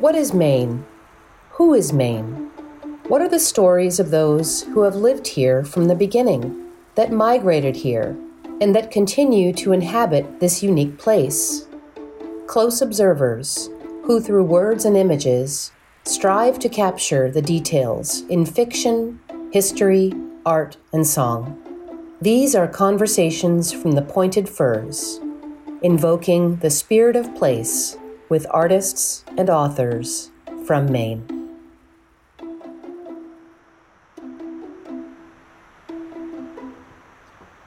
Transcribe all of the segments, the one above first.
What is Maine? Who is Maine? What are the stories of those who have lived here from the beginning, that migrated here, and that continue to inhabit this unique place? Close observers, who through words and images strive to capture the details in fiction, history, art, and song. These are conversations from the pointed firs, invoking the spirit of place with artists and authors from Maine.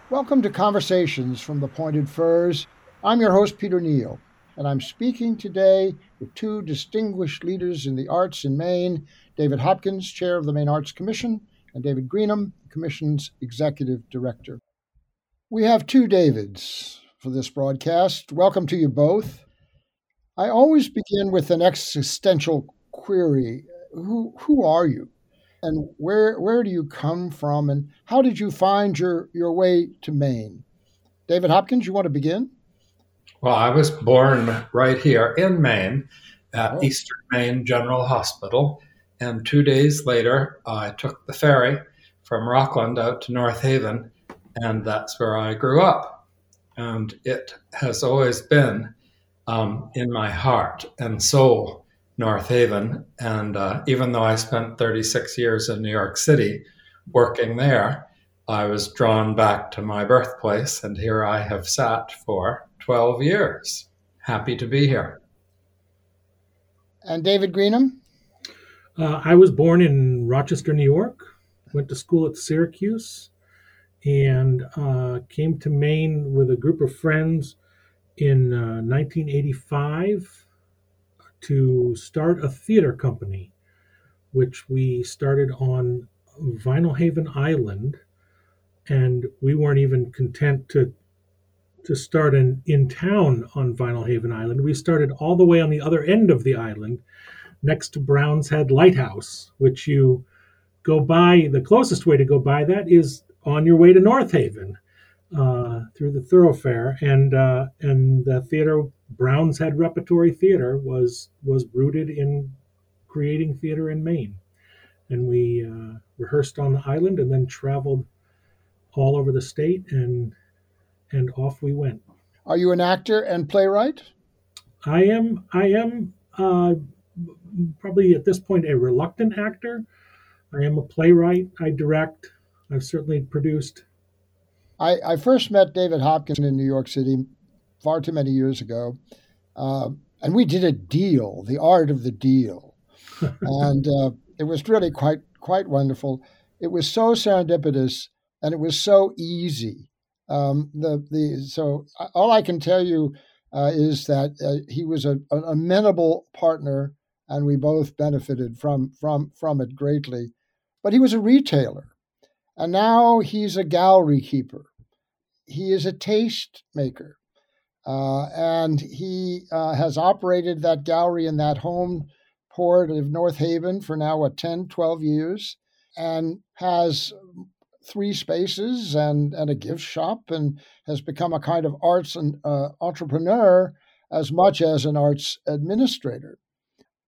Welcome to Conversations from the Pointed Firs. I'm your host, Peter Neill, and I'm speaking today with two distinguished leaders in the arts in Maine David Hopkins, Chair of the Maine Arts Commission, and David Greenham, Commission's Executive Director. We have two Davids for this broadcast. Welcome to you both. I always begin with an existential query Who, who are you? And where, where do you come from? And how did you find your, your way to Maine? David Hopkins, you want to begin? Well, I was born right here in Maine at oh. Eastern Maine General Hospital. And two days later, I took the ferry from Rockland out to North Haven, and that's where I grew up. And it has always been um, in my heart and soul, North Haven. And uh, even though I spent 36 years in New York City working there, I was drawn back to my birthplace, and here I have sat for 12 years. Happy to be here. And David Greenham? Uh, I was born in Rochester, New York went to school at Syracuse, and uh, came to Maine with a group of friends in uh, 1985 to start a theater company, which we started on Vinalhaven Island. And we weren't even content to to start in, in town on Vinalhaven Island. We started all the way on the other end of the island, next to Browns Head Lighthouse, which you go by the closest way to go by that is on your way to North Haven uh, through the thoroughfare, and uh, and the theater Brown's Head Repertory Theater was was rooted in creating theater in Maine, and we uh, rehearsed on the island and then traveled all over the state and and off we went. Are you an actor and playwright? I am. I am uh, probably at this point a reluctant actor. I am a playwright. I direct. I've certainly produced. I, I first met David Hopkins in New York City far too many years ago. Uh, and we did a deal, the art of the deal. and uh, it was really quite quite wonderful. It was so serendipitous and it was so easy. Um, the the so uh, all I can tell you uh, is that uh, he was a, an amenable partner, and we both benefited from from from it greatly but he was a retailer. And now he's a gallery keeper. He is a taste maker. Uh, and he uh, has operated that gallery in that home port of North Haven for now, what, 10, 12 years, and has three spaces and, and a gift shop and has become a kind of arts and, uh, entrepreneur as much as an arts administrator.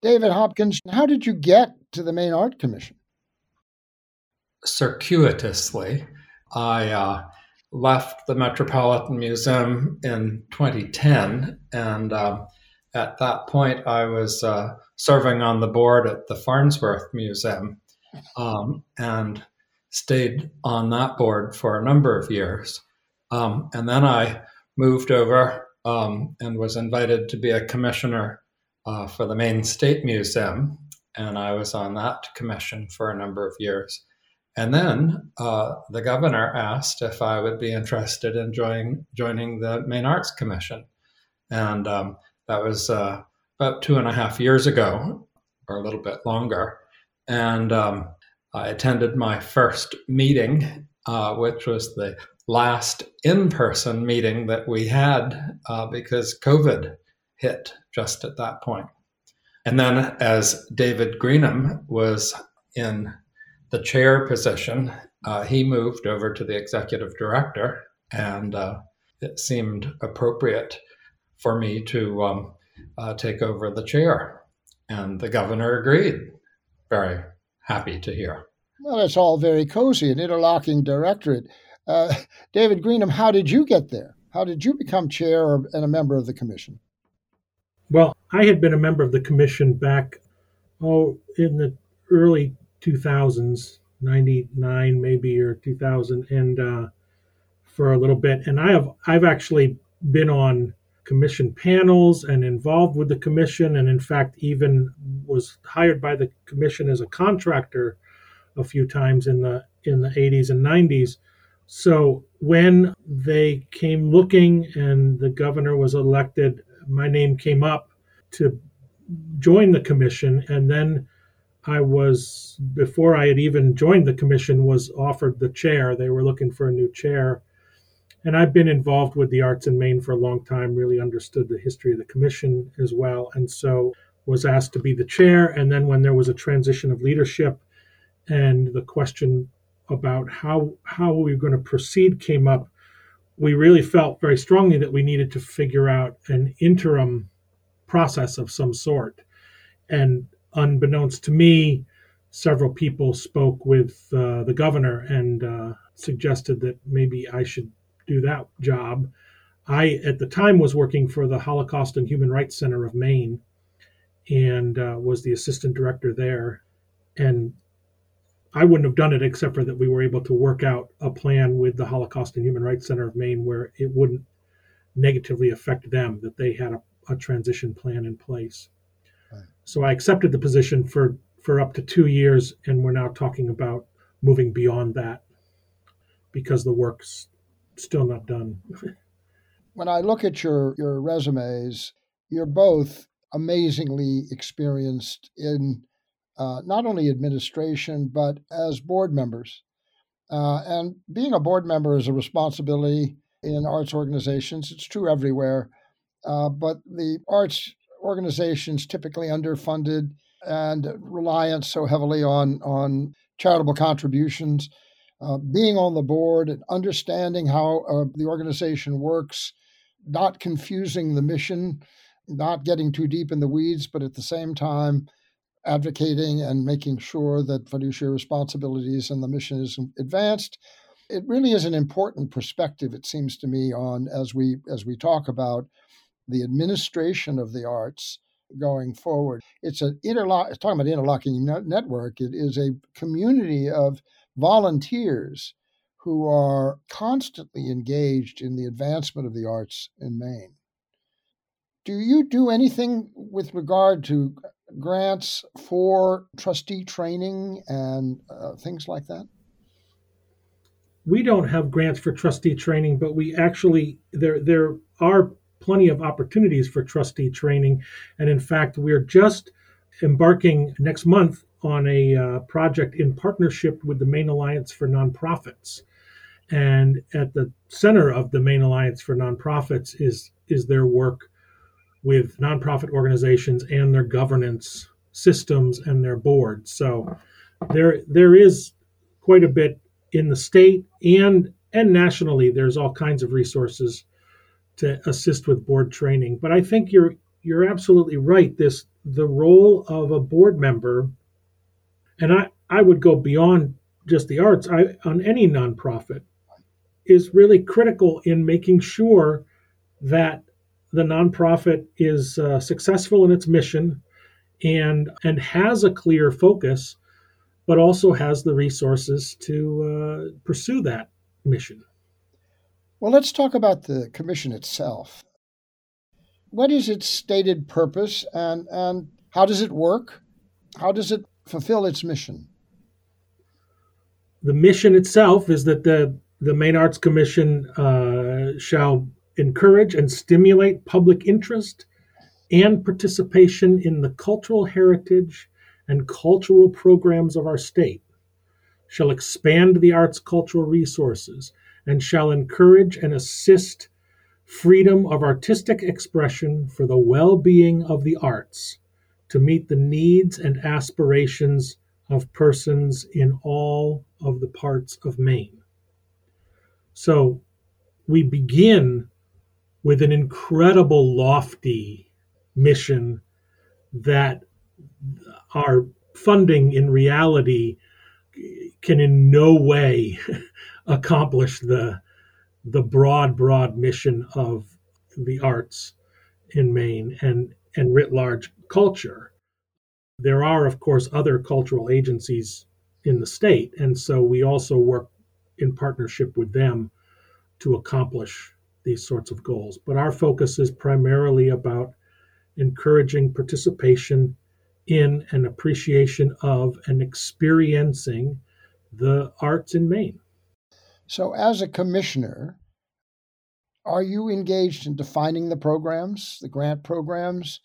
David Hopkins, how did you get to the Maine Art Commission? Circuitously. I uh, left the Metropolitan Museum in 2010, and uh, at that point, I was uh, serving on the board at the Farnsworth Museum um, and stayed on that board for a number of years. Um, and then I moved over um, and was invited to be a commissioner uh, for the Maine State Museum, and I was on that commission for a number of years. And then uh, the governor asked if I would be interested in joining joining the Maine Arts Commission, and um, that was uh, about two and a half years ago, or a little bit longer. And um, I attended my first meeting, uh, which was the last in-person meeting that we had uh, because COVID hit just at that point. And then, as David Greenham was in the chair position, uh, he moved over to the executive director, and uh, it seemed appropriate for me to um, uh, take over the chair. And the governor agreed. Very happy to hear. Well, it's all very cozy, an interlocking directorate. Uh, David Greenham, how did you get there? How did you become chair and a member of the commission? Well, I had been a member of the commission back, oh, in the early 2000s, 99 maybe or 2000, and uh, for a little bit. And I have I've actually been on commission panels and involved with the commission, and in fact, even was hired by the commission as a contractor a few times in the in the 80s and 90s. So when they came looking and the governor was elected, my name came up to join the commission, and then I was before I had even joined the commission was offered the chair. They were looking for a new chair. And I've been involved with the arts in Maine for a long time, really understood the history of the commission as well. And so was asked to be the chair. And then when there was a transition of leadership and the question about how how we were going to proceed came up, we really felt very strongly that we needed to figure out an interim process of some sort. And unbeknownst to me, several people spoke with uh, the governor and uh, suggested that maybe I should do that job. I, at the time, was working for the Holocaust and Human Rights Center of Maine and uh, was the assistant director there. And I wouldn't have done it except for that we were able to work out a plan with the Holocaust and Human Rights Center of Maine where it wouldn't negatively affect them, that they had a, a transition plan in place. So I accepted the position for, for up to two years, and we're now talking about moving beyond that because the work's still not done. when I look at your, your resumes, you're both amazingly experienced in uh, not only administration, but as board members. Uh, and being a board member is a responsibility in arts organizations. It's true everywhere. Uh, but the arts organizations typically underfunded and reliant so heavily on, on charitable contributions uh, being on the board and understanding how uh, the organization works, not confusing the mission, not getting too deep in the weeds, but at the same time advocating and making sure that fiduciary responsibilities and the mission is advanced. It really is an important perspective, it seems to me, on as we as we talk about the administration of the arts going forward. It's an interlock talking about interlocking network. It is a community of volunteers who are constantly engaged in the advancement of the arts in Maine. Do you do anything with regard to grants for trustee training and uh, things like that? We don't have grants for trustee training, but we actually there there are plenty of opportunities for trustee training, and in fact, we're just embarking next month on a uh, project in partnership with the Maine Alliance for Nonprofits. And at the center of the Maine Alliance for Nonprofits is, is their work with nonprofit organizations and their governance systems and their boards. So there, there is quite a bit in the state and, and nationally. There's all kinds of resources to assist with board training. But I think you're, you're absolutely right. This, the role of a board member and I, I would go beyond just the arts I, on any nonprofit is really critical in making sure that the nonprofit is uh, successful in its mission and and has a clear focus but also has the resources to uh, pursue that mission well let's talk about the commission itself what is its stated purpose and and how does it work how does it fulfill its mission? The mission itself is that the, the Maine Arts Commission uh, shall encourage and stimulate public interest and participation in the cultural heritage and cultural programs of our state, shall expand the arts cultural resources, and shall encourage and assist freedom of artistic expression for the well being of the arts to meet the needs and aspirations of persons in all of the parts of Maine. So we begin with an incredible, lofty mission that our funding in reality can in no way accomplish the the broad broad mission of the arts in Maine and and writ large culture. There are of course other cultural agencies in the state and so we also work in partnership with them to accomplish these sorts of goals. But our focus is primarily about encouraging participation in an appreciation of and experiencing the arts in Maine. So, as a commissioner, are you engaged in defining the programs, the grant programs?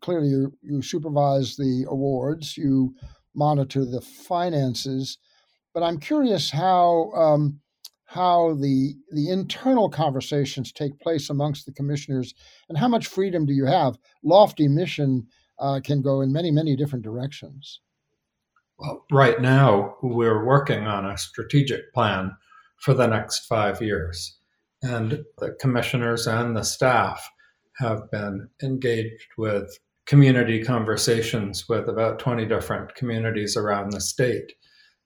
Clearly, you, you supervise the awards, you monitor the finances, but I'm curious how um, how the the internal conversations take place amongst the commissioners, and how much freedom do you have? Lofty mission uh, can go in many many different directions. Well, right now we're working on a strategic plan for the next five years, and the commissioners and the staff have been engaged with community conversations with about 20 different communities around the state.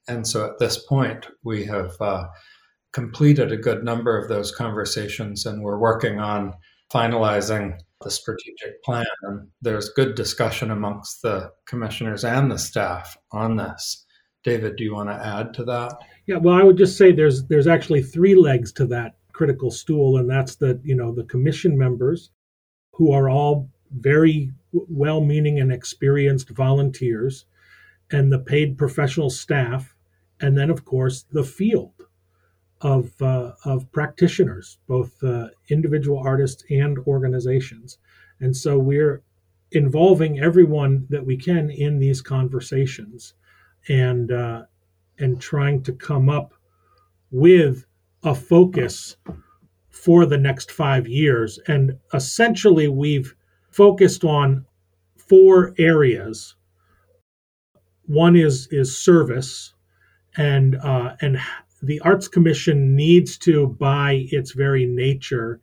And so at this point, we have uh, completed a good number of those conversations and we're working on finalizing the strategic plan. And there's good discussion amongst the commissioners and the staff on this. David, do you want to add to that? Yeah, well, I would just say there's there's actually three legs to that critical stool, and that's the you know the commission members, who are all very well-meaning and experienced volunteers, and the paid professional staff, and then of course the field of, uh, of practitioners, both uh, individual artists and organizations. And so we're involving everyone that we can in these conversations and, uh, and trying to come up with a focus for the next five years. And essentially, we've focused on four areas. One is is service, and uh, and the Arts Commission needs to, by its very nature,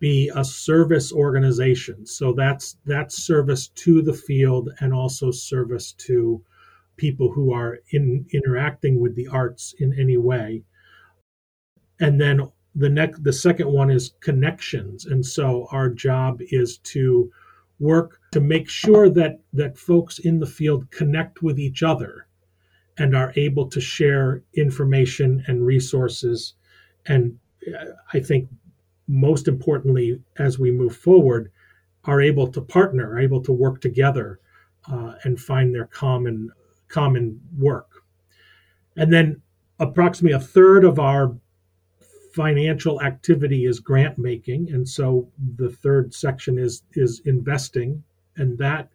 be a service organization. So that's that's service to the field and also service to people who are in interacting with the arts in any way. And then the next the second one is connections. And so our job is to work to make sure that that folks in the field connect with each other and are able to share information and resources. And uh, I think most importantly, as we move forward, are able to partner, are able to work together uh, and find their common common work. And then approximately a third of our financial activity is grant making, and so the third section is is investing, and that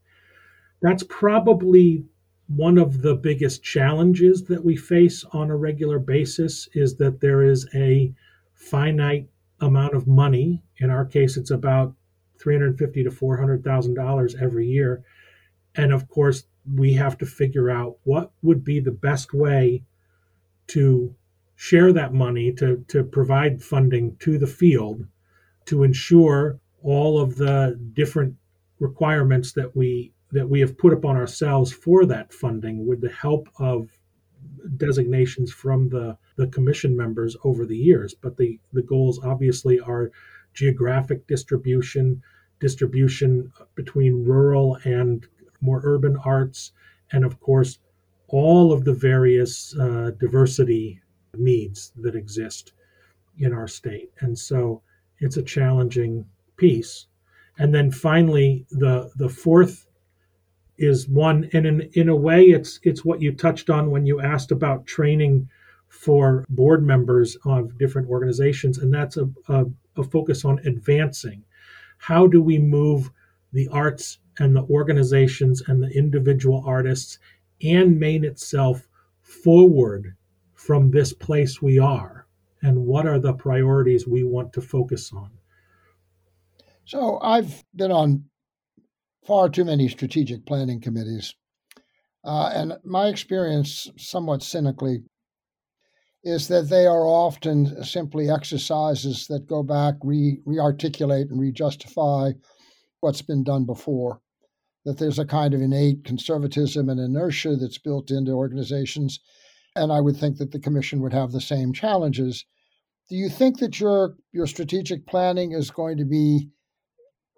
that's probably one of the biggest challenges that we face on a regular basis is that there is a finite amount of money. In our case, it's about 350 to 400,000 dollars every year, and of course, we have to figure out what would be the best way to share that money to to provide funding to the field to ensure all of the different requirements that we that we have put upon ourselves for that funding with the help of designations from the, the commission members over the years. But the, the goals obviously are geographic distribution, distribution between rural and more urban arts, and of course, all of the various uh, diversity needs that exist in our state. And so it's a challenging piece. And then finally, the, the fourth is one and in in a way it's it's what you touched on when you asked about training for board members of different organizations and that's a, a, a focus on advancing how do we move the arts and the organizations and the individual artists and Maine itself forward from this place we are and what are the priorities we want to focus on so i've been on far too many strategic planning committees. Uh, and my experience, somewhat cynically, is that they are often simply exercises that go back, re articulate, and re justify what's been done before. That there's a kind of innate conservatism and inertia that's built into organizations. And I would think that the commission would have the same challenges. Do you think that your your strategic planning is going to be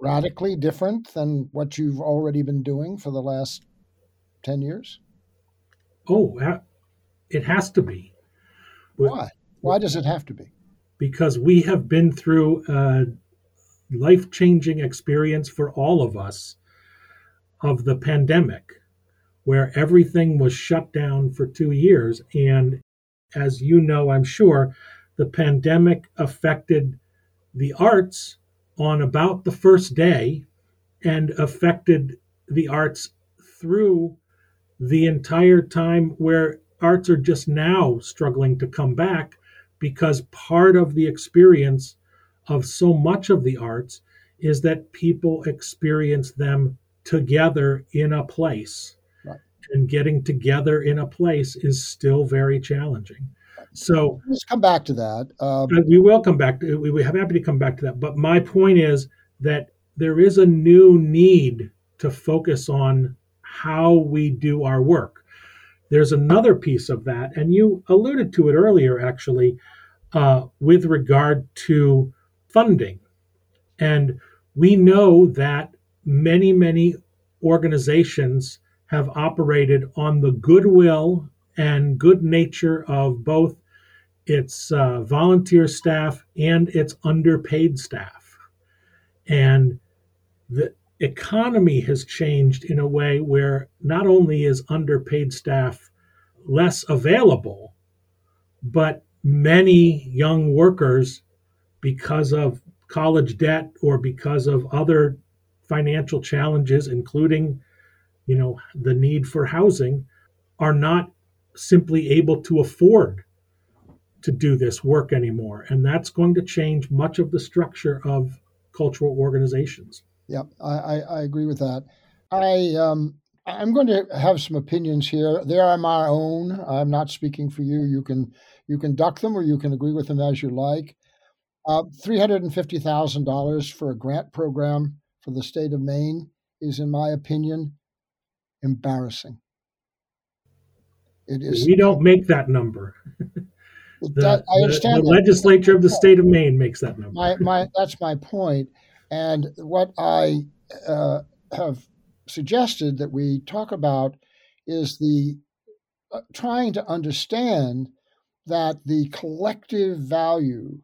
radically different than what you've already been doing for the last 10 years? Oh, it has to be. Why? Why does it have to be? Because we have been through a life changing experience for all of us of the pandemic, where everything was shut down for two years. And as you know, I'm sure, the pandemic affected the arts on about the first day and affected the arts through the entire time where arts are just now struggling to come back because part of the experience of so much of the arts is that people experience them together in a place. Right. And getting together in a place is still very challenging. So let's come back to that. Um, we will come back to we, we have happy to come back to that. But my point is that there is a new need to focus on how we do our work. There's another piece of that, and you alluded to it earlier, actually, uh, with regard to funding. And we know that many, many organizations have operated on the goodwill and good nature of both its uh, volunteer staff and its underpaid staff. And the economy has changed in a way where not only is underpaid staff less available, but many young workers, because of college debt or because of other financial challenges, including, you know, the need for housing, are not simply able to afford to do this work anymore. And that's going to change much of the structure of cultural organizations. Yeah, I, I, I agree with that. I um, I'm going to have some opinions here. They are my own. I'm not speaking for you. You can you can duck them or you can agree with them as you like. Uh, Three hundred and fifty thousand dollars for a grant program for the state of Maine is, in my opinion, embarrassing. It is. We don't make that number. the, I understand. The, the legislature of the state of Maine makes that number. My, my, that's my point. And what I uh, have suggested that we talk about is the uh, trying to understand that the collective value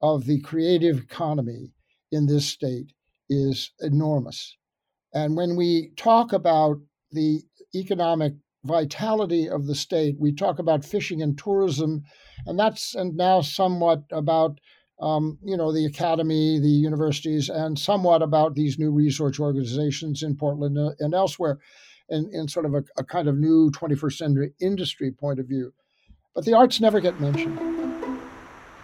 of the creative economy in this state is enormous. And when we talk about the economic vitality of the state, we talk about fishing and tourism, and that's and now somewhat about um, you know the academy, the universities, and somewhat about these new research organizations in Portland uh, and elsewhere, in, in sort of a, a kind of new 21st century industry point of view. But the arts never get mentioned.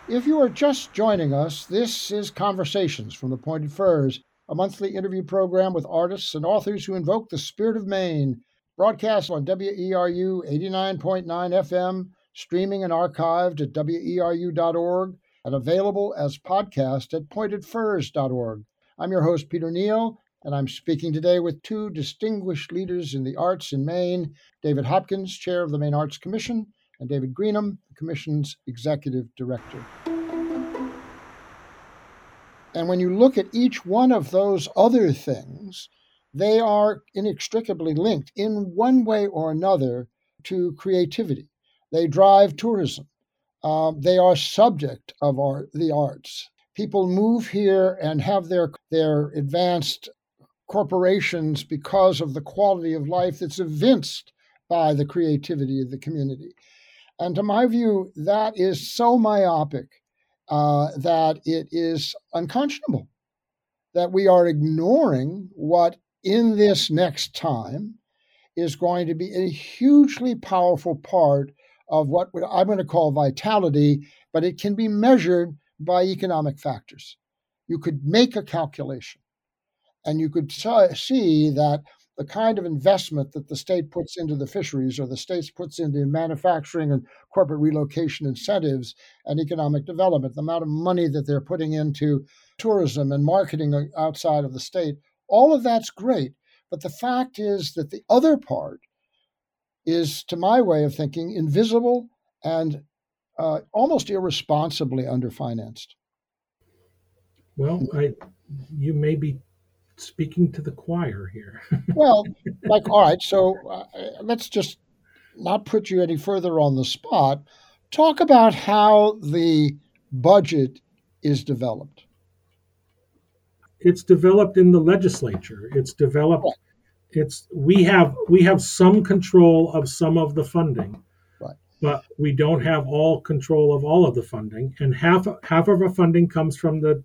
If you are just joining us, this is Conversations from the Pointed Firs a monthly interview program with artists and authors who invoke the spirit of Maine. Broadcast on WERU 89.9 FM, streaming and archived at weru.org, and available as podcast at pointedfirs.org. I'm your host, Peter Neill, and I'm speaking today with two distinguished leaders in the arts in Maine David Hopkins, chair of the Maine Arts Commission, and David Greenham, the Commission's executive director. And when you look at each one of those other things, they are inextricably linked in one way or another to creativity. They drive tourism. Um, they are subject of art, the arts. People move here and have their, their advanced corporations because of the quality of life that's evinced by the creativity of the community. And to my view, that is so myopic uh, that it is unconscionable that we are ignoring what in this next time is going to be a hugely powerful part of what I'm going to call vitality, but it can be measured by economic factors. You could make a calculation and you could see that the kind of investment that the state puts into the fisheries or the state puts into manufacturing and corporate relocation incentives and economic development, the amount of money that they're putting into tourism and marketing outside of the state, all of that's great. But the fact is that the other part is, to my way of thinking, invisible and uh, almost irresponsibly underfinanced. Well, I, you may be speaking to the choir here. well, like, all right, so uh, let's just not put you any further on the spot. Talk about how the budget is developed. It's developed in the legislature. It's developed. Right. It's we have we have some control of some of the funding, right. but we don't have all control of all of the funding. And half half of our funding comes from the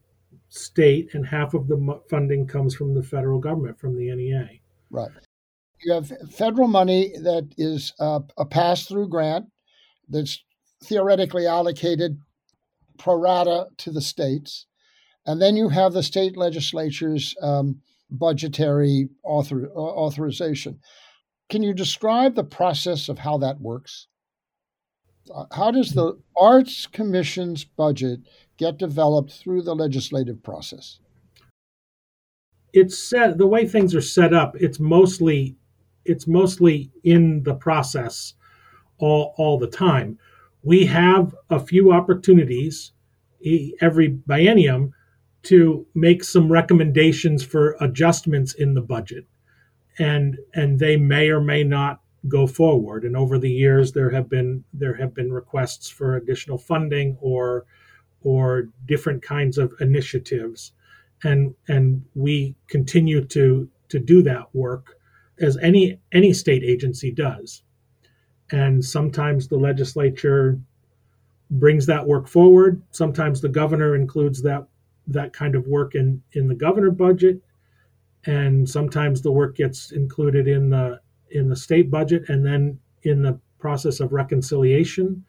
state, and half of the funding comes from the federal government, from the NEA. Right. You have federal money that is uh, a pass through grant that's theoretically allocated pro rata to the states. And then you have the state legislature's um, budgetary author, authorization. Can you describe the process of how that works? How does the Arts Commission's budget get developed through the legislative process? It's set the way things are set up. It's mostly it's mostly in the process all all the time. We have a few opportunities every biennium to make some recommendations for adjustments in the budget and and they may or may not go forward. And over the years there have been there have been requests for additional funding or or different kinds of initiatives. And and we continue to to do that work as any any state agency does. And sometimes the legislature brings that work forward. Sometimes the governor includes that that kind of work in in the governor budget. And sometimes the work gets included in the in the state budget and then in the process of reconciliation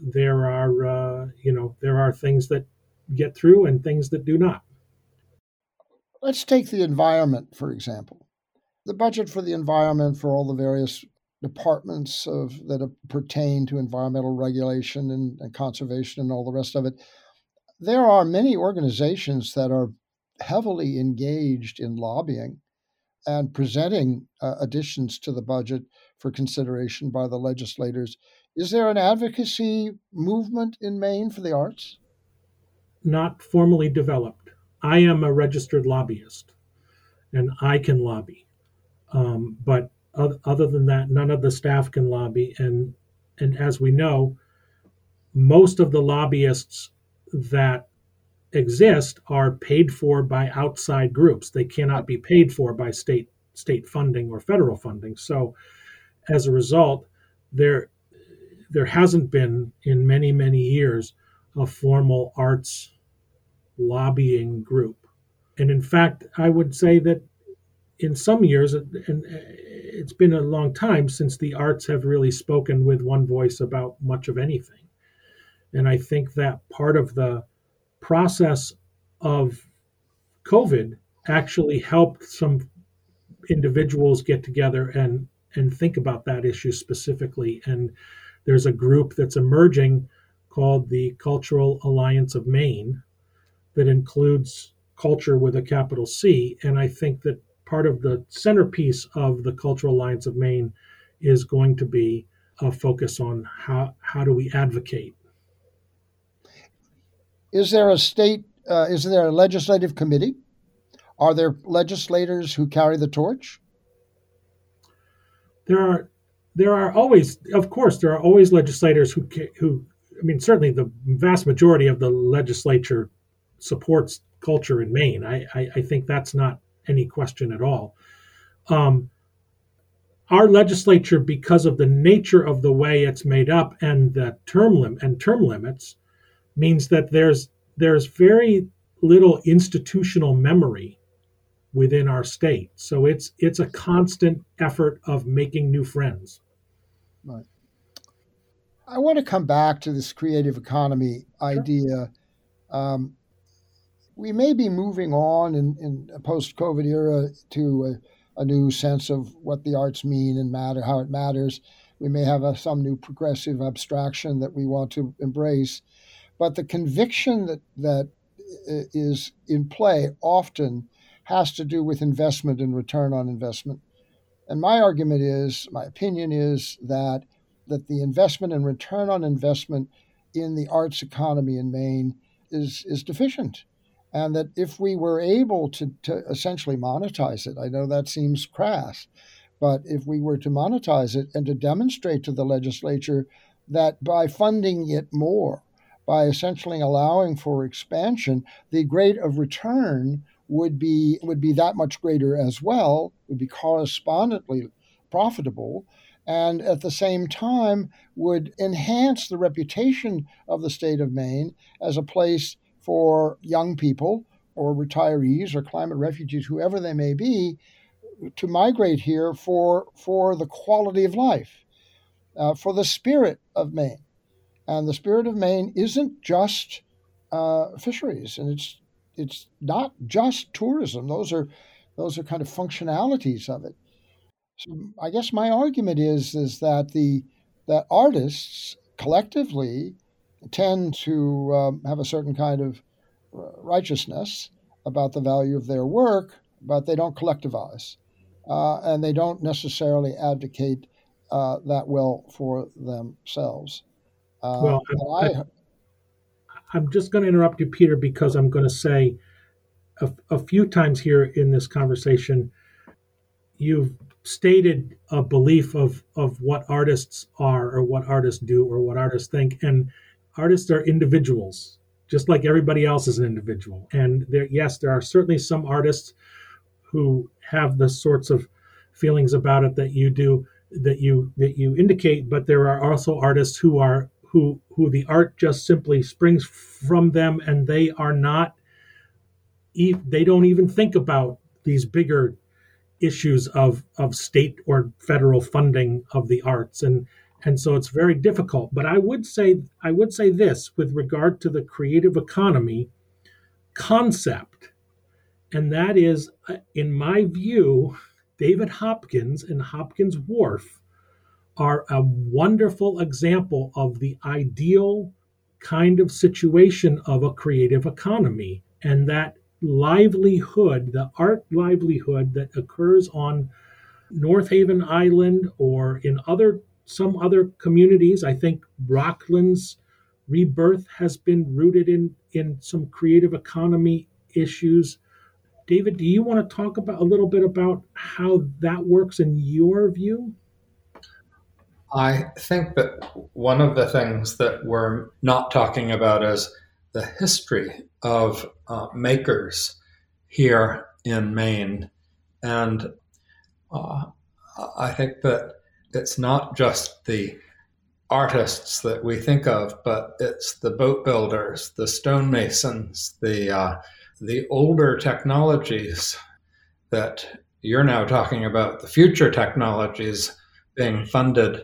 there are uh, you know there are things that get through and things that do not. Let's take the environment for example. The budget for the environment for all the various departments of that pertain to environmental regulation and, and conservation and all the rest of it. There are many organizations that are heavily engaged in lobbying and presenting uh, additions to the budget for consideration by the legislators. Is there an advocacy movement in Maine for the arts? Not formally developed. I am a registered lobbyist and I can lobby. Um, but other than that, none of the staff can lobby. And, and as we know, most of the lobbyists that exist are paid for by outside groups. They cannot be paid for by state state funding or federal funding. So as a result, there there hasn't been in many many years a formal arts lobbying group. And in fact, I would say that in some years, and uh, it's been a long time since the arts have really spoken with one voice about much of anything. And I think that part of the process of COVID actually helped some individuals get together and and think about that issue specifically. And there's a group that's emerging called the Cultural Alliance of Maine that includes culture with a capital C. And I think that part of the centerpiece of the Cultural Alliance of Maine is going to be a focus on how, how do we advocate. Is there a state, uh, is there a legislative committee? Are there legislators who carry the torch? there are there are always, of course, there are always legislators who who I mean, certainly the vast majority of the legislature supports culture in Maine. I I, I think that's not any question at all. Um, our legislature, because of the nature of the way it's made up and the term lim- and term limits, means that there's there's very little institutional memory within our state. So it's it's a constant effort of making new friends. Right. I want to come back to this creative economy idea. Um, we may be moving on in, in a post-COVID era to a, a, new sense of what the arts mean and matter, how it matters. We may have a, some new progressive abstraction that we want to embrace, but the conviction that that is in play often has to do with investment and return on investment. And my argument is, my opinion is that that the investment and return on investment in the arts economy in Maine is is deficient. And that if we were able to, to essentially monetize it, I know that seems crass, but if we were to monetize it and to demonstrate to the legislature that by funding it more, by essentially allowing for expansion, the rate of return would be would be that much greater as well, would be correspondently profitable, and at the same time would enhance the reputation of the state of Maine as a place for young people or retirees or climate refugees, whoever they may be, to migrate here for for the quality of life, uh, for the spirit of Maine, and the spirit of Maine isn't just uh, fisheries, and it's it's not just tourism. Those are those are kind of functionalities of it. So I guess my argument is is that the that artists collectively tend to um, have a certain kind of uh, righteousness about the value of their work, but they don't collectivize, uh, and they don't necessarily advocate uh, that well for themselves. Uh, well, I, I'm just going to interrupt you, Peter, because I'm going to say a, a few times here in this conversation, you've stated a belief of of what artists are or what artists do or what artists think and artists are individuals just like everybody else is an individual. And there yes there are certainly some artists who have the sorts of feelings about it that you do that you that you indicate but there are also artists who are who who the art just simply springs from them and they are not they don't even think about these bigger issues of of state or federal funding of the arts. And and so it's very difficult. But i would say i would say this with regard to the creative economy concept. And that is uh, in my view david hopkins and hopkins wharf are a wonderful example of the ideal kind of situation of a creative economy. And that livelihood, the art livelihood that occurs on North Haven Island or in other some other communities. I think Rockland's rebirth has been rooted in in some creative economy issues. David, do you want to talk about a little bit about how that works in your view? I think that one of the things that we're not talking about is the history of uh, makers here in Maine. And uh, I think that it's not just the artists that we think of, but it's the boat builders, the stonemasons, the uh, the older technologies that you're now talking about, the future technologies being funded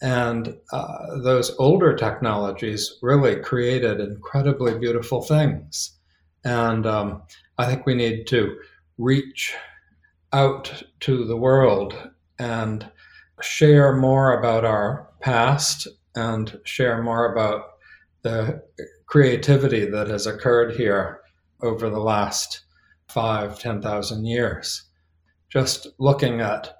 and uh, those older technologies really created incredibly beautiful things. And um, I think we need to reach out to the world and share more about our past and share more about the creativity that has occurred here over the last five, 10,000 years. Just looking at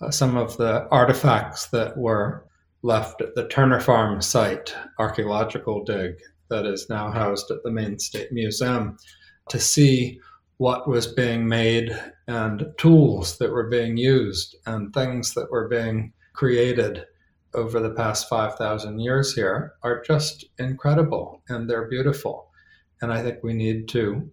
uh, some of the artifacts that were left at the Turner Farm site archaeological dig that is now housed at the Maine State Museum to see what was being made and tools that were being used and things that were being created over the past 5,000 years here are just incredible and they're beautiful. And I think we need to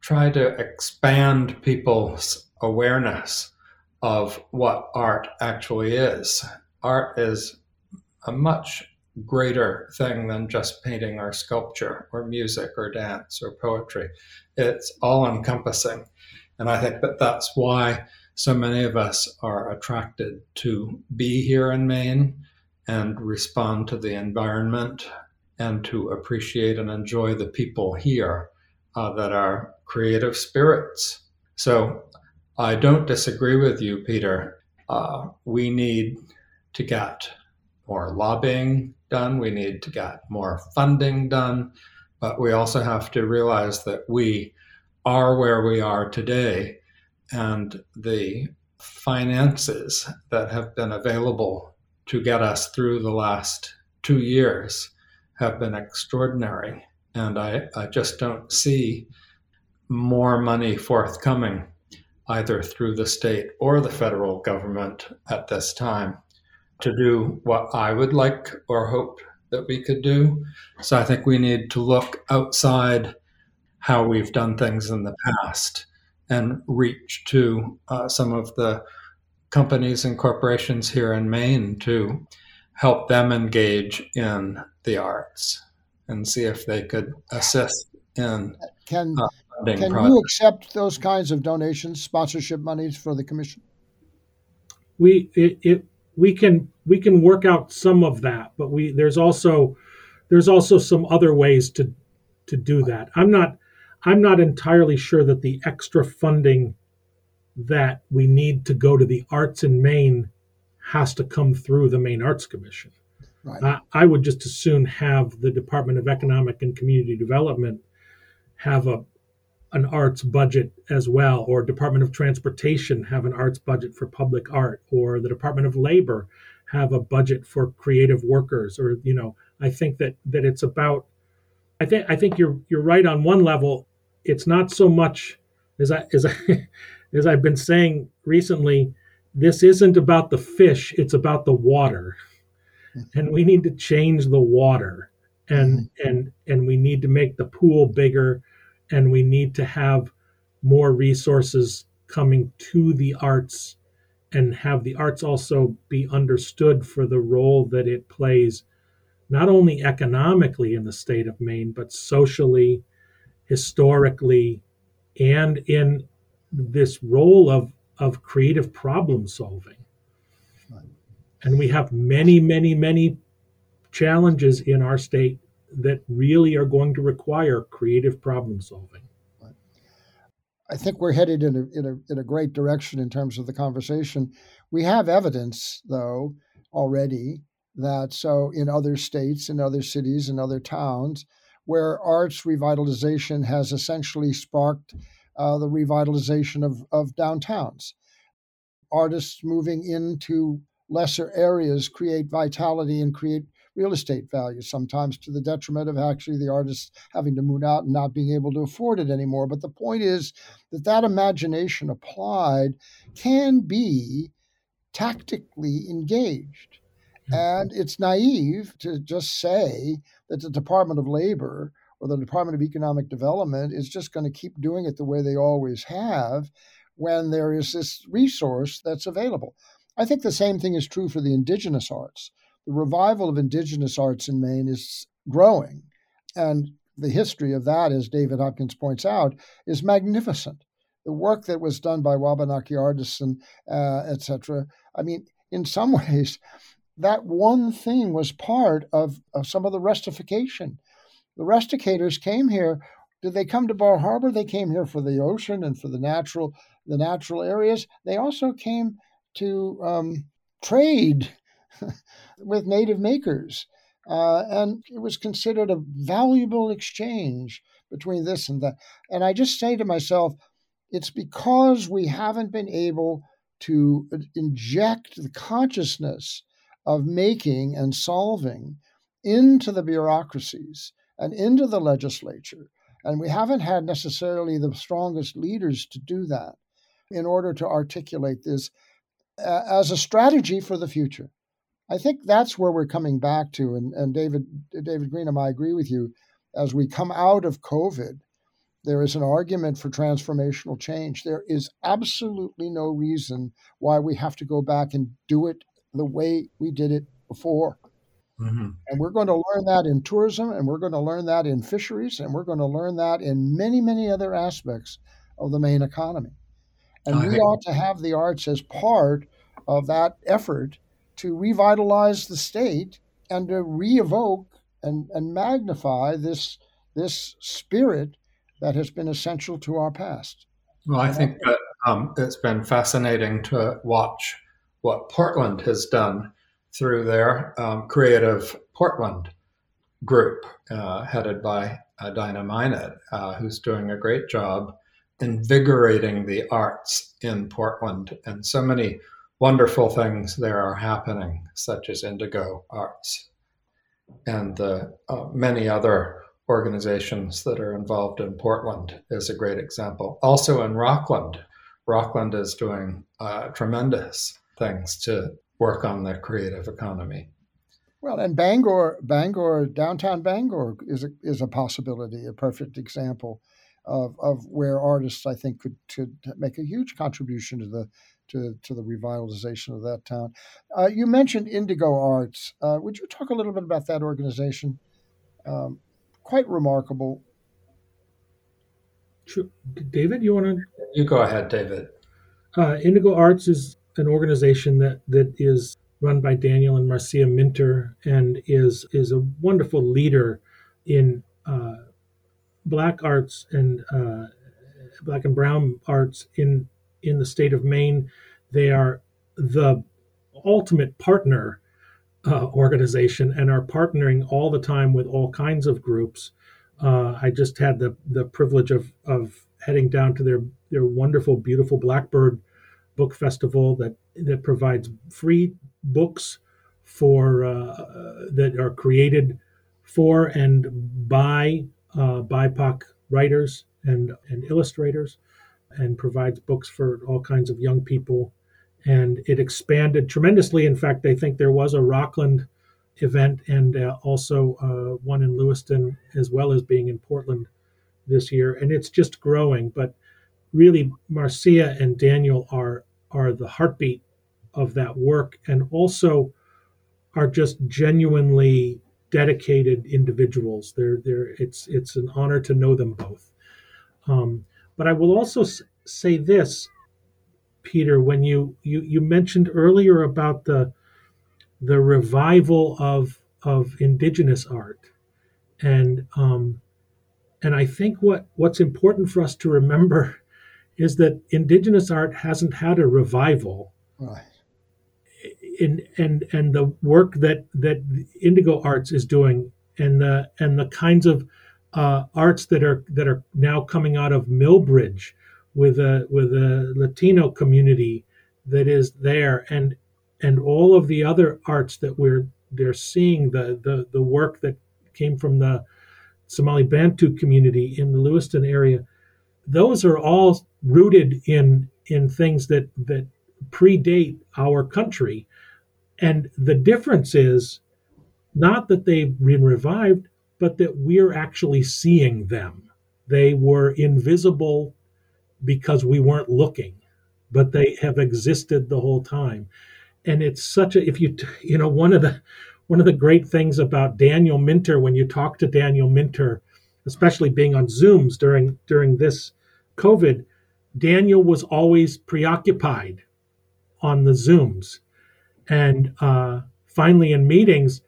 try to expand people's awareness of what art actually is. Art is a much greater thing than just painting or sculpture or music or dance or poetry. It's all encompassing. And I think that that's why so many of us are attracted to be here in Maine and respond to the environment and to appreciate and enjoy the people here uh, that are creative spirits. So I don't disagree with you, Peter. Uh, we need to get more lobbying done. We need to get more funding done. But we also have to realize that we are where we are today and the finances that have been available to get us through the last two years have been extraordinary. And I, I just don't see more money forthcoming either through the state or the federal government at this time to do what I would like or hope that we could do. So I think we need to look outside how we've done things in the past and reach to uh, some of the companies and corporations here in Maine to help them engage in the arts and see if they could assist in can uh, can projects. you accept those kinds of donations sponsorship monies for the commission we it, it we can we can work out some of that but we there's also there's also some other ways to to do that i'm not i'm not entirely sure that the extra funding that we need to go to the arts in maine has to come through the maine arts commission right. I, I would just as soon have the department of economic and community development have a an arts budget as well, or Department of Transportation have an arts budget for public art, or the Department of Labor have a budget for creative workers, or you know, I think that that it's about. I think I think you're you're right on one level. It's not so much as I as I as I've been saying recently. This isn't about the fish; it's about the water, and we need to change the water, and mm-hmm. and and we need to make the pool bigger and we need to have more resources coming to the arts and have the arts also be understood for the role that it plays not only economically in the state of Maine but socially historically and in this role of of creative problem solving. And we have many many many challenges in our state that really are going to require creative problem solving. I think we're headed in a, in a, in a great direction in terms of the conversation. We have evidence, though, already that so in other states, in other cities, in other towns, where arts revitalization has essentially sparked uh, the revitalization of, of downtowns. Artists moving into lesser areas create vitality and create real estate value, sometimes to the detriment of actually the artist having to move out and not being able to afford it anymore. But the point is that that imagination applied can be tactically engaged. Hmm. And it's naive to just say that the Department of Labor or the Department of Economic Development is just going to keep doing it the way they always have when there is this resource that's available. I think the same thing is true for the indigenous arts the revival of indigenous arts in Maine is growing. And the history of that, as David Hopkins points out, is magnificent. The work that was done by Wabanaki artists and uh, etc. I mean, in some ways, that one thing was part of, of some of the rustification. The rusticators came here. Did they come to Bar Harbor? They came here for the ocean and for the natural the natural areas. They also came to um, trade with native makers. Uh, and it was considered a valuable exchange between this and that. And I just say to myself, it's because we haven't been able to inject the consciousness of making and solving into the bureaucracies and into the legislature. And we haven't had necessarily the strongest leaders to do that in order to articulate this uh, as a strategy for the future. I think that's where we're coming back to. And, and David, David Greenham, I agree with you. As we come out of COVID, there is an argument for transformational change. There is absolutely no reason why we have to go back and do it the way we did it before. Mm-hmm. And we're going to learn that in tourism, and we're going to learn that in fisheries, and we're going to learn that in many, many other aspects of the Maine economy. And I we ought to have the arts as part of that effort to revitalize the state and to re-evoke and, and magnify this this spirit that has been essential to our past. Well, I think that um, it's been fascinating to watch what Portland has done through their um, creative Portland group, uh, headed by uh, Dinah uh, who's doing a great job invigorating the arts in Portland. And so many wonderful things there are happening, such as Indigo Arts and the uh, many other organizations that are involved in Portland is a great example. Also in Rockland, Rockland is doing uh, tremendous things to work on the creative economy. Well, and Bangor, Bangor, downtown Bangor is a, is a possibility, a perfect example of, of where artists, I think, could, could make a huge contribution to the to, to the revitalization of that town. Uh, you mentioned Indigo Arts. Uh, would you talk a little bit about that organization? Um, quite remarkable. Sure. David, you want to? You go ahead, David. Uh, Indigo Arts is an organization that that is run by Daniel and Marcia Minter and is is a wonderful leader in uh, black arts and uh, black and brown arts in in the state of Maine. They are the ultimate partner uh, organization and are partnering all the time with all kinds of groups. Uh, I just had the the privilege of of heading down to their their wonderful, beautiful Blackbird Book Festival that that provides free books for uh, that are created for and by uh, BIPOC writers and and illustrators, and provides books for all kinds of young people. And it expanded tremendously. In fact, I think there was a Rockland event and uh, also uh, one in Lewiston, as well as being in Portland this year. And it's just growing. But really, Marcia and Daniel are are the heartbeat of that work and also are just genuinely dedicated individuals. They're, they're, it's, it's an honor to know them both. Um, but I will also say this, Peter, when you, you, you mentioned earlier about the, the revival of, of indigenous art. And, um, and I think what, what's important for us to remember is that indigenous art hasn't had a revival. Right. In, and and the work that that Indigo Arts is doing, and the and the kinds of uh, arts that are that are now coming out of Millbridge, with a with a Latino community that is there, and and all of the other arts that we're they're seeing the the the work that came from the Somali Bantu community in the Lewiston area those are all rooted in in things that that predate our country. And the difference is not that they've been revived but that we're actually seeing them they were invisible because we weren't looking but they have existed the whole time and it's such a if you you know one of the one of the great things about Daniel Minter when you talk to Daniel Minter especially being on zooms during during this COVID, Daniel was always preoccupied on the Zooms. And uh, finally, in meetings,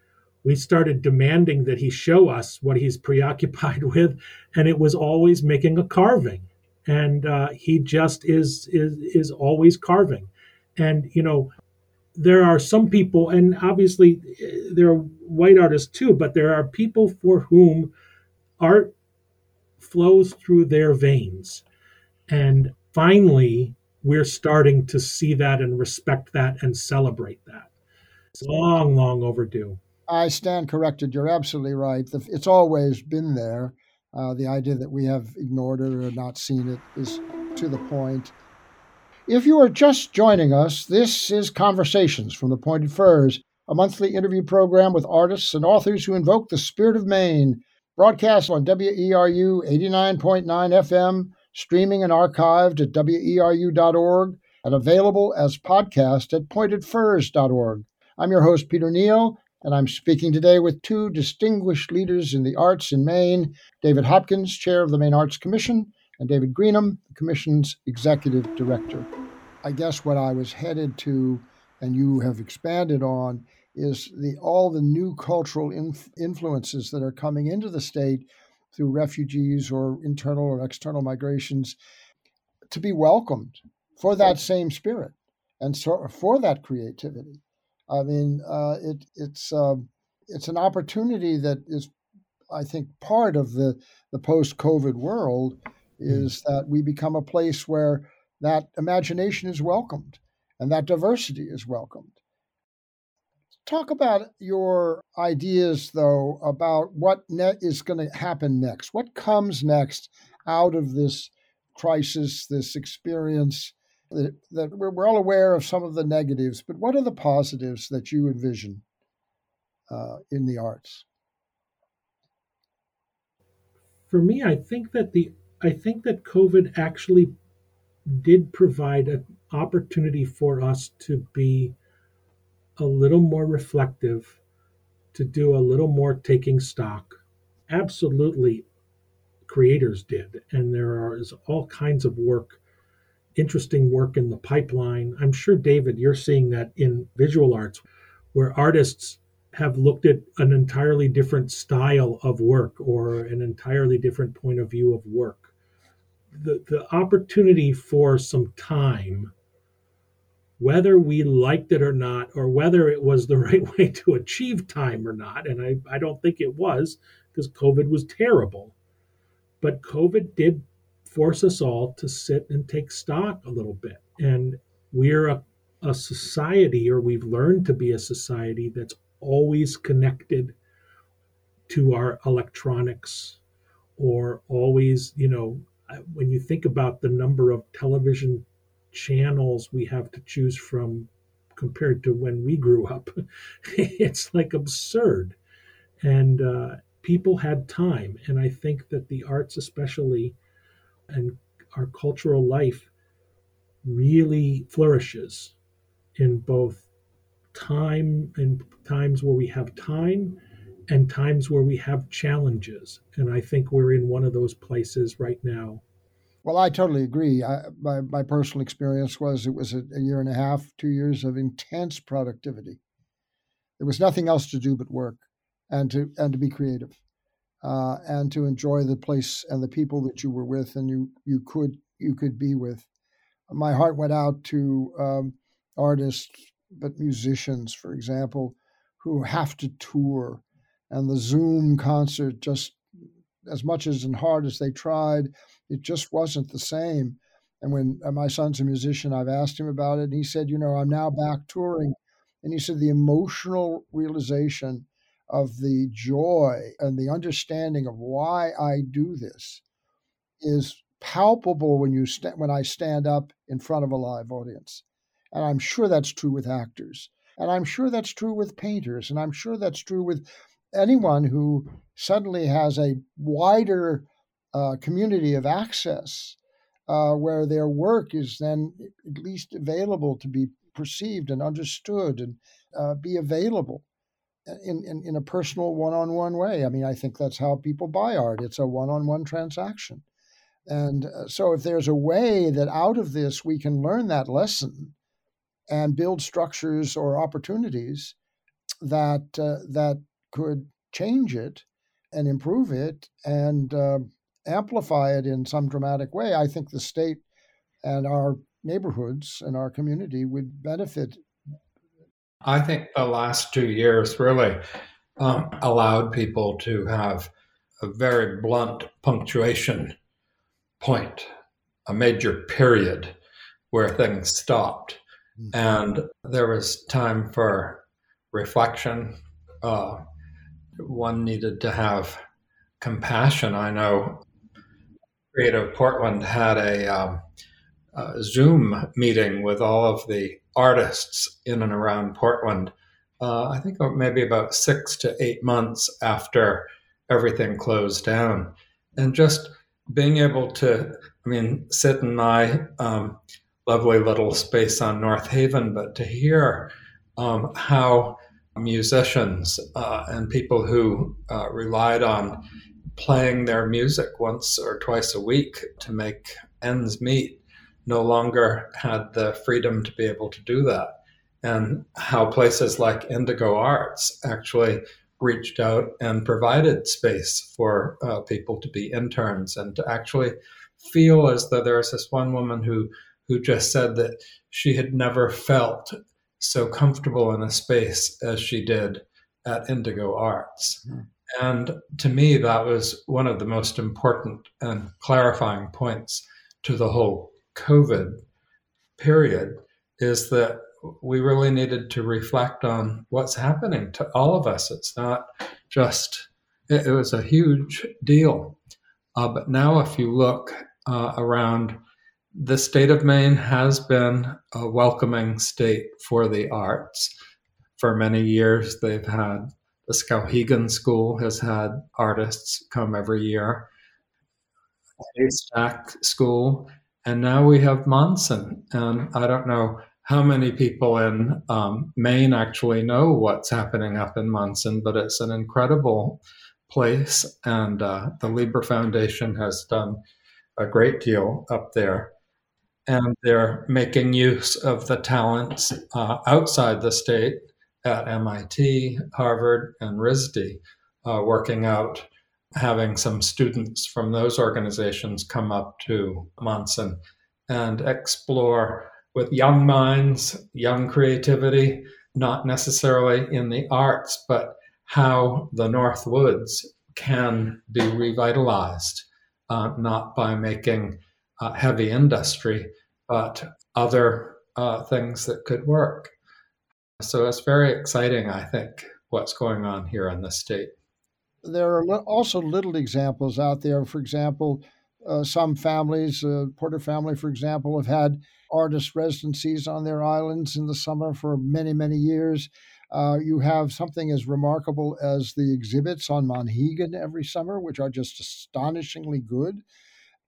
we started demanding that he show us what he's preoccupied with. And it was always making a carving. And uh, he just is, is, is always carving. And, you know, there are some people, and obviously eh, there are white artists too, but there are people for whom art flows through their veins. And finally, we're starting to see that and respect that and celebrate that. It's long, long overdue. I stand corrected. You're absolutely right. It's always been there. Uh, the idea that we have ignored it or not seen it is to the point. If you are just joining us, this is Conversations from the Pointed Firs, a monthly interview program with artists and authors who invoke the spirit of Maine, broadcast on WERU 89.9 FM streaming and archived at weru.org and available as podcast at pointedfirs.org. I'm your host, Peter Neill, and I'm speaking today with two distinguished leaders in the arts in Maine David Hopkins, chair of the Maine Arts Commission, and David Greenham, the Commission's executive director. I guess what I was headed to, and you have expanded on, is the all the new cultural inf- influences that are coming into the state through refugees or internal or external migrations to be welcomed for that same spirit and so for that creativity. I mean, uh, it, it's uh, it's an opportunity that is, I think, part of the the post-COVID world is that we become a place where that imagination is welcomed and that diversity is welcomed. Talk about your ideas, though, about what net is going to happen next. What comes next out of this crisis, this experience? That, we're, we're all aware of some of the negatives, but what are the positives that you envision uh, in the arts? For me, I think that the I think that COVID actually did provide an opportunity for us to be a little more reflective, to do a little more taking stock. Absolutely, creators did. And there is all kinds of work, interesting work in the pipeline. I'm sure, David, you're seeing that in visual arts, where artists have looked at an entirely different style of work or an entirely different point of view of work. The, the opportunity for some time whether we liked it or not, or whether it was the right way to achieve time or not. And I, I don't think it was because COVID was terrible. But COVID did force us all to sit and take stock a little bit. And we're a, a society, or we've learned to be a society that's always connected to our electronics or always, you know, when you think about the number of television channels we have to choose from compared to when we grew up. it's like absurd. And uh, people had time. And I think that the arts, especially, and our cultural life really flourishes in both time and times where we have time and times where we have challenges. And I think we're in one of those places right now well, I totally agree. I, my, my personal experience was it was a, a, year and a half, two years of intense productivity. There was nothing else to do but work and to and to be creative, uh, and to enjoy the place and the people that you were with and you you could you could be with. My heart went out to um, artists, but musicians, for example, who have to tour, and the Zoom concert just as much as and hard as they tried it just wasn't the same. And when uh, my son's a musician, I've asked him about it, and he said, "You know, I'm now back touring," and he said the emotional realization of the joy and the understanding of why I do this is palpable when you st- when I stand up in front of a live audience. And I'm sure that's true with actors. And I'm sure that's true with painters. And I'm sure that's true with anyone who suddenly has a wider uh, community of access uh, where their work is then at least available to be perceived and understood and uh, be available in, in, in a personal one on one way. I mean, I think that's how people buy art, it's a one on one transaction. And uh, so, if there's a way that out of this we can learn that lesson and build structures or opportunities that uh, that could change it and improve it and uh, amplify it in some dramatic way, I think the state and our neighborhoods and our community would benefit. I think the last two years really um, allowed people to have a very blunt punctuation point, a major period where things stopped. Mm-hmm. And there was time for reflection. Uh, one needed to have compassion. I know Creative Portland had a, um, a, Zoom meeting with all of the artists in and around Portland. Uh, I think maybe about six to eight months after everything closed down, and just being able to, I mean, sit in my um, lovely little space on North Haven, but to hear um, how musicians uh, and people who uh, relied on playing their music once or twice a week to make ends meet no longer had the freedom to be able to do that. And how places like Indigo Arts actually reached out and provided space for uh, people to be interns and to actually feel as though there was this one woman who who just said that she had never felt so comfortable in a space as she did at Indigo Arts. Mm-hmm And to me, that was one of the most important and clarifying points to the whole COVID period is that we really needed to reflect on what's happening to all of us. It's not just, it, it was a huge deal. Uh, but now, if you look uh, around, the state of Maine has been a welcoming state for the arts. For many years, they've had the Skowhegan School has had artists come every year. Haystack School, and now we have Monson. And I don't know how many people in um, Maine actually know what's happening up in Monson, but it's an incredible place, and uh, the Libra Foundation has done a great deal up there. And they're making use of the talents uh, outside the state at MIT, Harvard, and RISD, uh, working out having some students from those organizations come up to Monson and explore with young minds, young creativity, not necessarily in the arts, but how the North Woods can be revitalized, uh, not by making uh, heavy industry, but other uh, things that could work. So it's very exciting, I think, what's going on here in the state. There are also little examples out there. For example, uh, some families, uh, Porter family, for example, have had artist residencies on their islands in the summer for many, many years. Uh, you have something as remarkable as the exhibits on Monhegan every summer, which are just astonishingly good.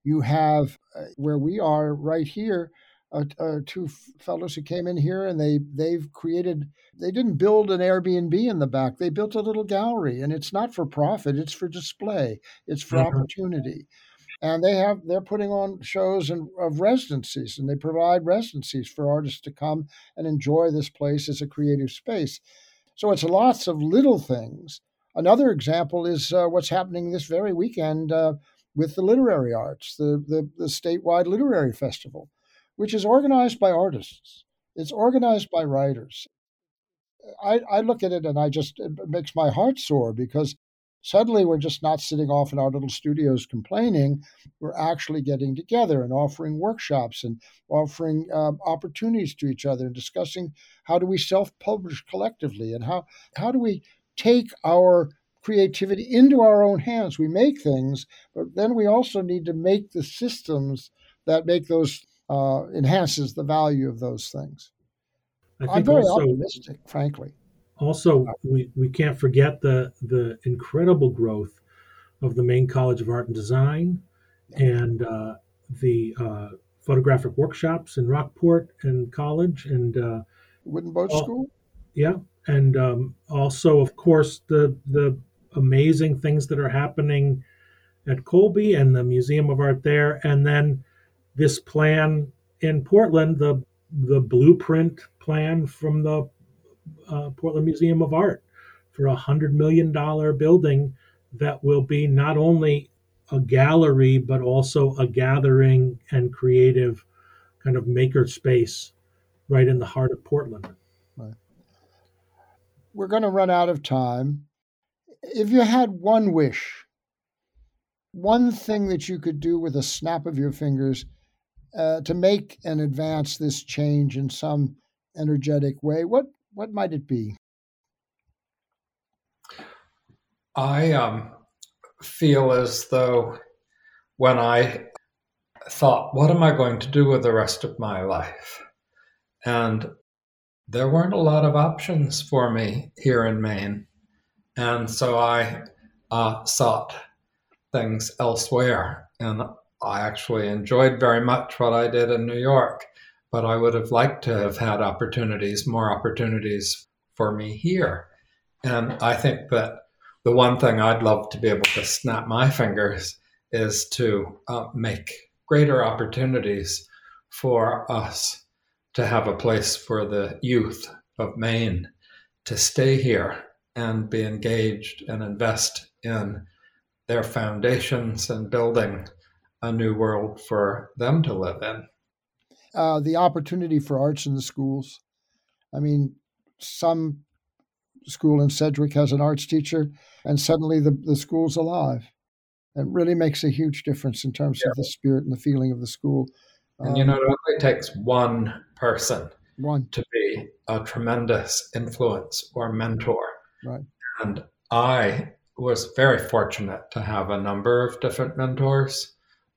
You have uh, where we are right here, uh, uh, two fellows who came in here and they they've created they didn't build an airbnb in the back. They built a little gallery and it's not for profit it's for display it's for mm-hmm. opportunity. And they have they're putting on shows and, of residencies and they provide residencies for artists to come and enjoy this place as a creative space. So it's lots of little things. Another example is uh, what's happening this very weekend uh, with the literary arts the, the, the statewide literary festival which is organized by artists. It's organized by writers. I, I look at it and I just, it makes my heart soar because suddenly we're just not sitting off in our little studios complaining. We're actually getting together and offering workshops and offering um, opportunities to each other and discussing how do we self-publish collectively and how how do we take our creativity into our own hands. We make things, but then we also need to make the systems that make those uh, enhances the value of those things. I am very also, optimistic, frankly. Also, we, we can't forget the the incredible growth of the Maine College of Art and Design and uh, the uh, photographic workshops in Rockport and college and uh, Wooden Boat all, School. Yeah, and um, also, of course, the the amazing things that are happening at Colby and the Museum of Art there, and then this plan in Portland, the the blueprint plan from the uh, Portland Museum of Art for a hundred million dollar building that will be not only a gallery but also a gathering and creative kind of maker space right in the heart of Portland. Right. We're going to run out of time. If you had one wish, one thing that you could do with a snap of your fingers uh, to make and advance this change in some energetic way, what what might it be? I um, feel as though when I thought, what am I going to do with the rest of my life? And there weren't a lot of options for me here in Maine. And so I uh, sought things elsewhere. And I actually enjoyed very much what I did in New York, but I would have liked to have had opportunities, more opportunities for me here. And I think that the one thing I'd love to be able to snap my fingers is to uh, make greater opportunities for us to have a place for the youth of Maine to stay here and be engaged and invest in their foundations and building a new world for them to live in. Uh, the opportunity for arts in the schools. I mean, some school in Sedgwick has an arts teacher, and suddenly the, the school's alive. It really makes a huge difference in terms yeah. of the spirit and the feeling of the school. And um, you know, it only takes one person one. to be a tremendous influence or mentor. Right. And I was very fortunate to have a number of different mentors.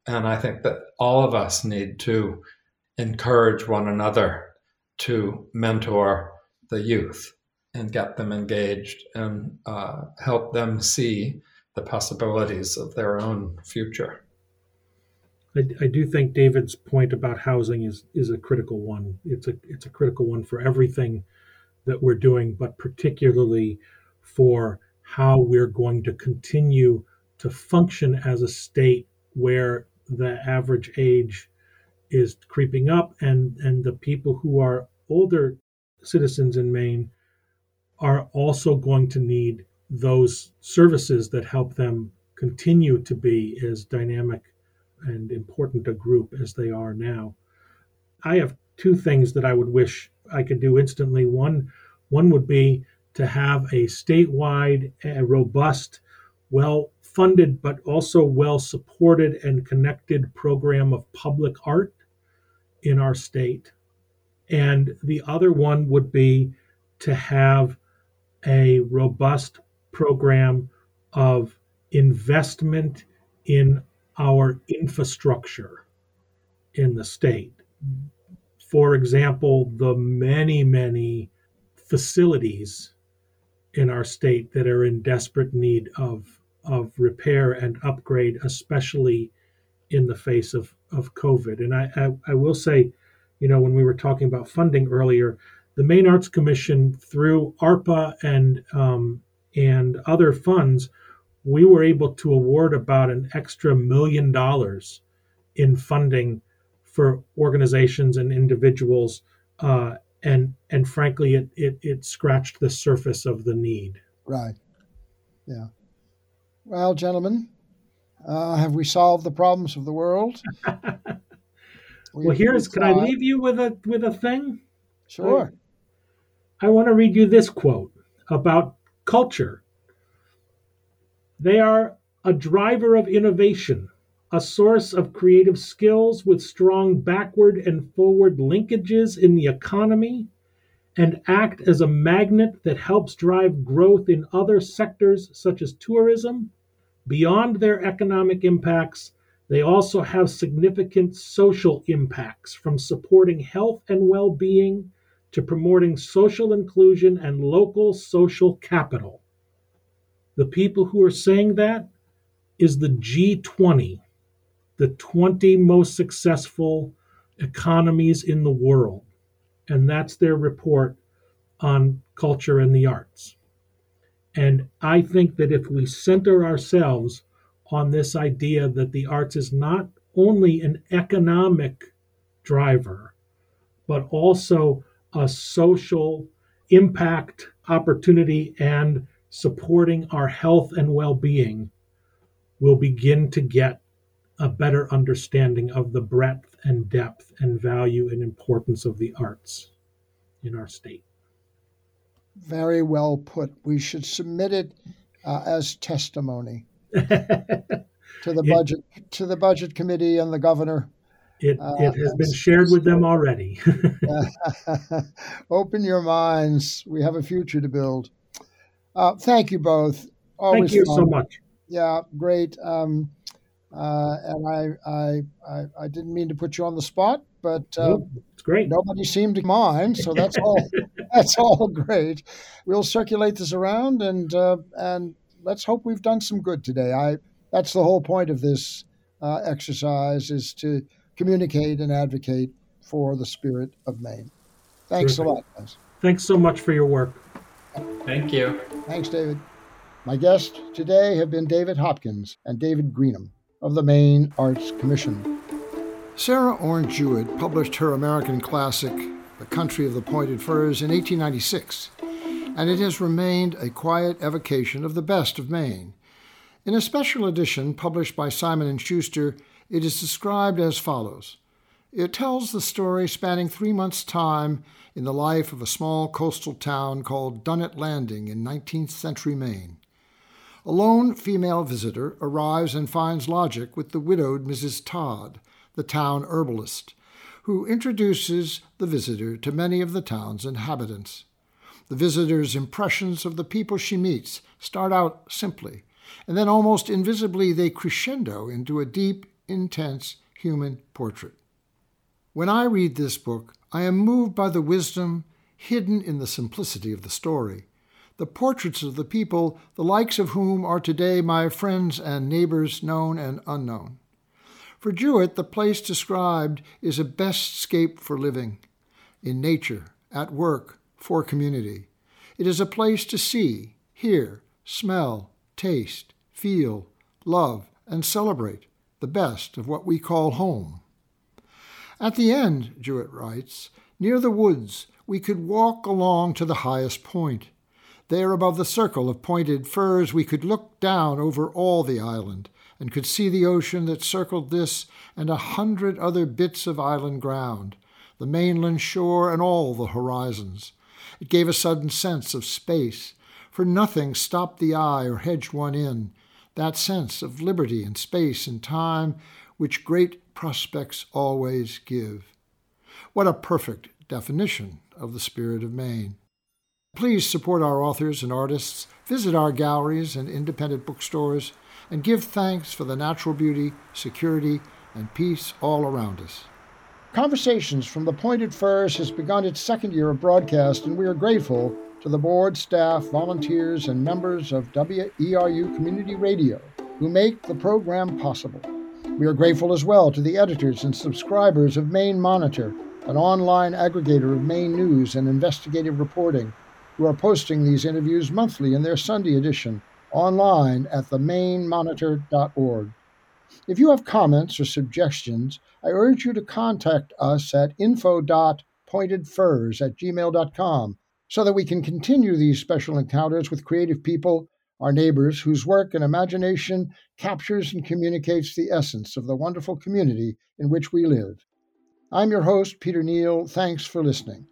And I think that all of us need to encourage one another to mentor the youth and get them engaged and uh, help them see the possibilities of their own future. I, I, do think David's point about housing is is a critical one. It's a it's a critical one for everything that we're doing, but particularly for how we're going to continue to function as a state where the average age is creeping up and and the people who are older citizens in Maine are also going to need those services that help them continue to be as dynamic and important a group as they are now. I have two things that I would wish I could do instantly. One, one would be to have a statewide, a robust, well funded, but also well supported and connected program of public art in our state. And the other one would be to have a robust program of investment in our infrastructure in the state. For example, the many, many facilities in our state that are in desperate need of, of repair and upgrade, especially in the face of, of COVID. And I, I, I will say, you know, when we were talking about funding earlier, the Maine Arts Commission, through ARPA and um, and other funds, we were able to award about an extra million dollars in funding for organizations and individuals. Uh, and and frankly, it, it it scratched the surface of the need. Right. Yeah. Well, gentlemen, uh, have we solved the problems of the world? well, here's. Can I leave you with a with a thing? Sure. I, I want to read you this quote about culture they are a driver of innovation, a source of creative skills with strong backward and forward linkages in the economy, and act as a magnet that helps drive growth in other sectors such as tourism. Beyond their economic impacts, they also have significant social impacts from supporting health and well being to promoting social inclusion and local social capital. The people who are saying that is the G20, the 20 most successful economies in the world. And that's their report on culture and the arts. And I think that if we center ourselves on this idea that the arts is not only an economic driver, but also a social impact opportunity and supporting our health and well being, we'll begin to get a better understanding of the breadth and depth and value and importance of the arts in our state. Very well put. We should submit it uh, as testimony to the it, budget to the budget committee and the governor. It, uh, it has been shared with them already. Open your minds. We have a future to build. Uh, thank you both. Always thank you fun. so much. Yeah, great. Um, uh, and I, I, I, I, didn't mean to put you on the spot, but uh, great. Nobody seemed to mind, so that's all. that's all great. We'll circulate this around, and uh, and let's hope we've done some good today. I that's the whole point of this uh, exercise is to communicate and advocate for the spirit of Maine. Thanks Terrific. a lot, guys. Thanks so much for your work. Thank you. Thanks, David. My guests today have been David Hopkins and David Greenham of the Maine Arts Commission. Sarah Orne Jewett published her American classic, The Country of the Pointed Firs, in 1896, and it has remained a quiet evocation of the best of Maine. In a special edition published by Simon & Schuster, it is described as follows. It tells the story spanning three months' time in the life of a small coastal town called Dunnet Landing in 19th century Maine. A lone female visitor arrives and finds logic with the widowed Mrs. Todd, the town herbalist, who introduces the visitor to many of the town's inhabitants. The visitor's impressions of the people she meets start out simply, and then almost invisibly they crescendo into a deep, intense human portrait. When I read this book, I am moved by the wisdom hidden in the simplicity of the story the portraits of the people, the likes of whom are today my friends and neighbors, known and unknown. For Jewett, the place described is a best scape for living, in nature, at work, for community. It is a place to see, hear, smell, taste, feel, love, and celebrate the best of what we call home. At the end, Jewett writes, near the woods, we could walk along to the highest point. There above the circle of pointed firs, we could look down over all the island and could see the ocean that circled this and a hundred other bits of island ground, the mainland shore and all the horizons. It gave a sudden sense of space, for nothing stopped the eye or hedged one in, that sense of liberty and space and time which great prospects always give. What a perfect definition of the spirit of Maine. Please support our authors and artists, visit our galleries and independent bookstores, and give thanks for the natural beauty, security, and peace all around us. Conversations from the Pointed Firs has begun its second year of broadcast, and we are grateful to the board, staff, volunteers, and members of WERU Community Radio who make the program possible. We are grateful as well to the editors and subscribers of Maine Monitor, an online aggregator of Maine news and investigative reporting who are posting these interviews monthly in their Sunday edition online at themainemonitor.org. If you have comments or suggestions, I urge you to contact us at info.pointedfirs at gmail.com so that we can continue these special encounters with creative people, our neighbors, whose work and imagination captures and communicates the essence of the wonderful community in which we live. I'm your host, Peter Neill. Thanks for listening.